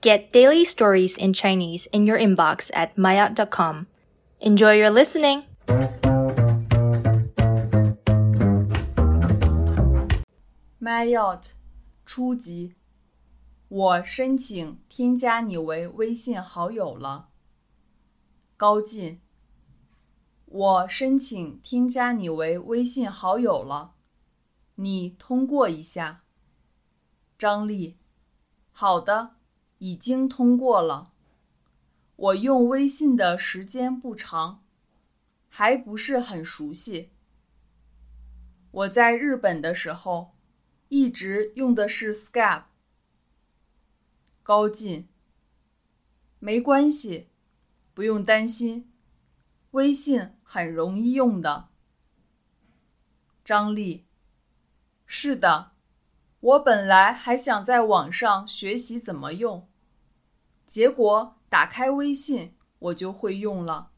Get daily stories in Chinese in your inbox at maya.com. Enjoy your listening! Mayotte 初级，我申请添加你为微信好友了。高进，我申请添加你为微信好友了，你通过一下。张丽，好的， 已经通过了。我用微信的时间不长，还不是很熟悉。我在日本的时候。一直用的是 Skype。高进，没关系，不用担心，微信很容易用的。张丽，是的，我本来还想在网上学习怎么用，结果打开微信我就会用了。